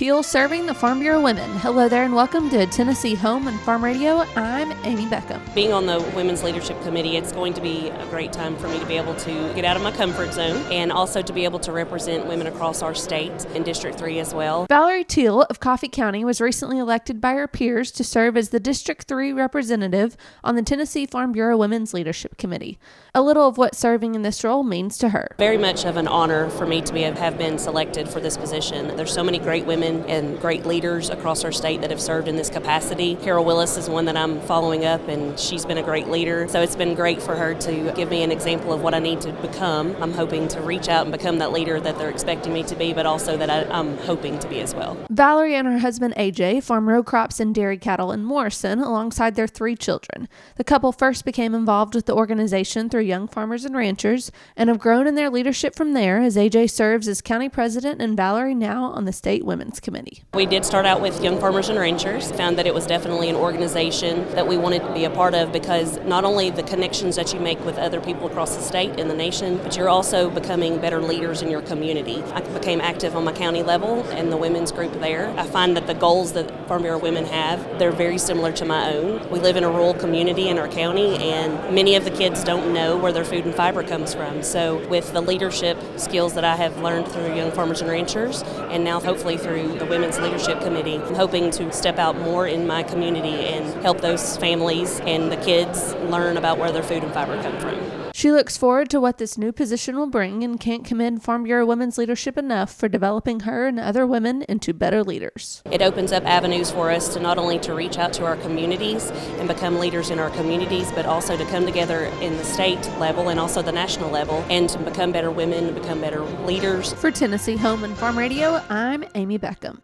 Teal serving the Farm Bureau Women. Hello there and welcome to Tennessee Home and Farm Radio. I'm Amy Beckham. Being on the Women's Leadership Committee, it's going to be a great time for me to be able to get out of my comfort zone and also to be able to represent women across our state in District 3 as well. Valerie Teal of Coffee County was recently elected by her peers to serve as the District 3 representative on the Tennessee Farm Bureau Women's Leadership Committee. A little of what serving in this role means to her. Very much of an honor for me to be, have been selected for this position. There's so many great women and great leaders across our state that have served in this capacity. Carol Willis is one that I'm following up, and she's been a great leader. So it's been great for her to give me an example of what I need to become. I'm hoping to reach out and become that leader that they're expecting me to be, but also that I, am hoping to be as well. Valerie and her husband AJ farm row crops and dairy cattle in Morrison alongside their three children. The couple first became involved with the organization through Young Farmers and Ranchers and have grown in their leadership from there as AJ serves as county president and Valerie now on the state women's committee. We did start out with Young Farmers and Ranchers, found that it was definitely an organization that we wanted to be a part of because not only the connections that you make with other people across the state and the nation, but you're also becoming better leaders in your community. I became active on my county level and the women's group there. I find that the goals that Farm Bureau women have, they're very similar to my own. We live in a rural community in our county and many of the kids don't know where their food and fiber comes from. So with the leadership skills that I have learned through Young Farmers and Ranchers and now hopefully through the Women's Leadership Committee. I'm hoping to step out more in my community and help those families and the kids learn about where their food and fiber come from. She looks forward to what this new position will bring and can't commend Farm Bureau Women's leadership enough for developing her and other women into better leaders. It opens up avenues for us to not only to reach out to our communities and become leaders in our communities, but also to come together in the state level and also the national level and to become better women and become better leaders. For Tennessee Home and Farm Radio, I'm Amy Beckham.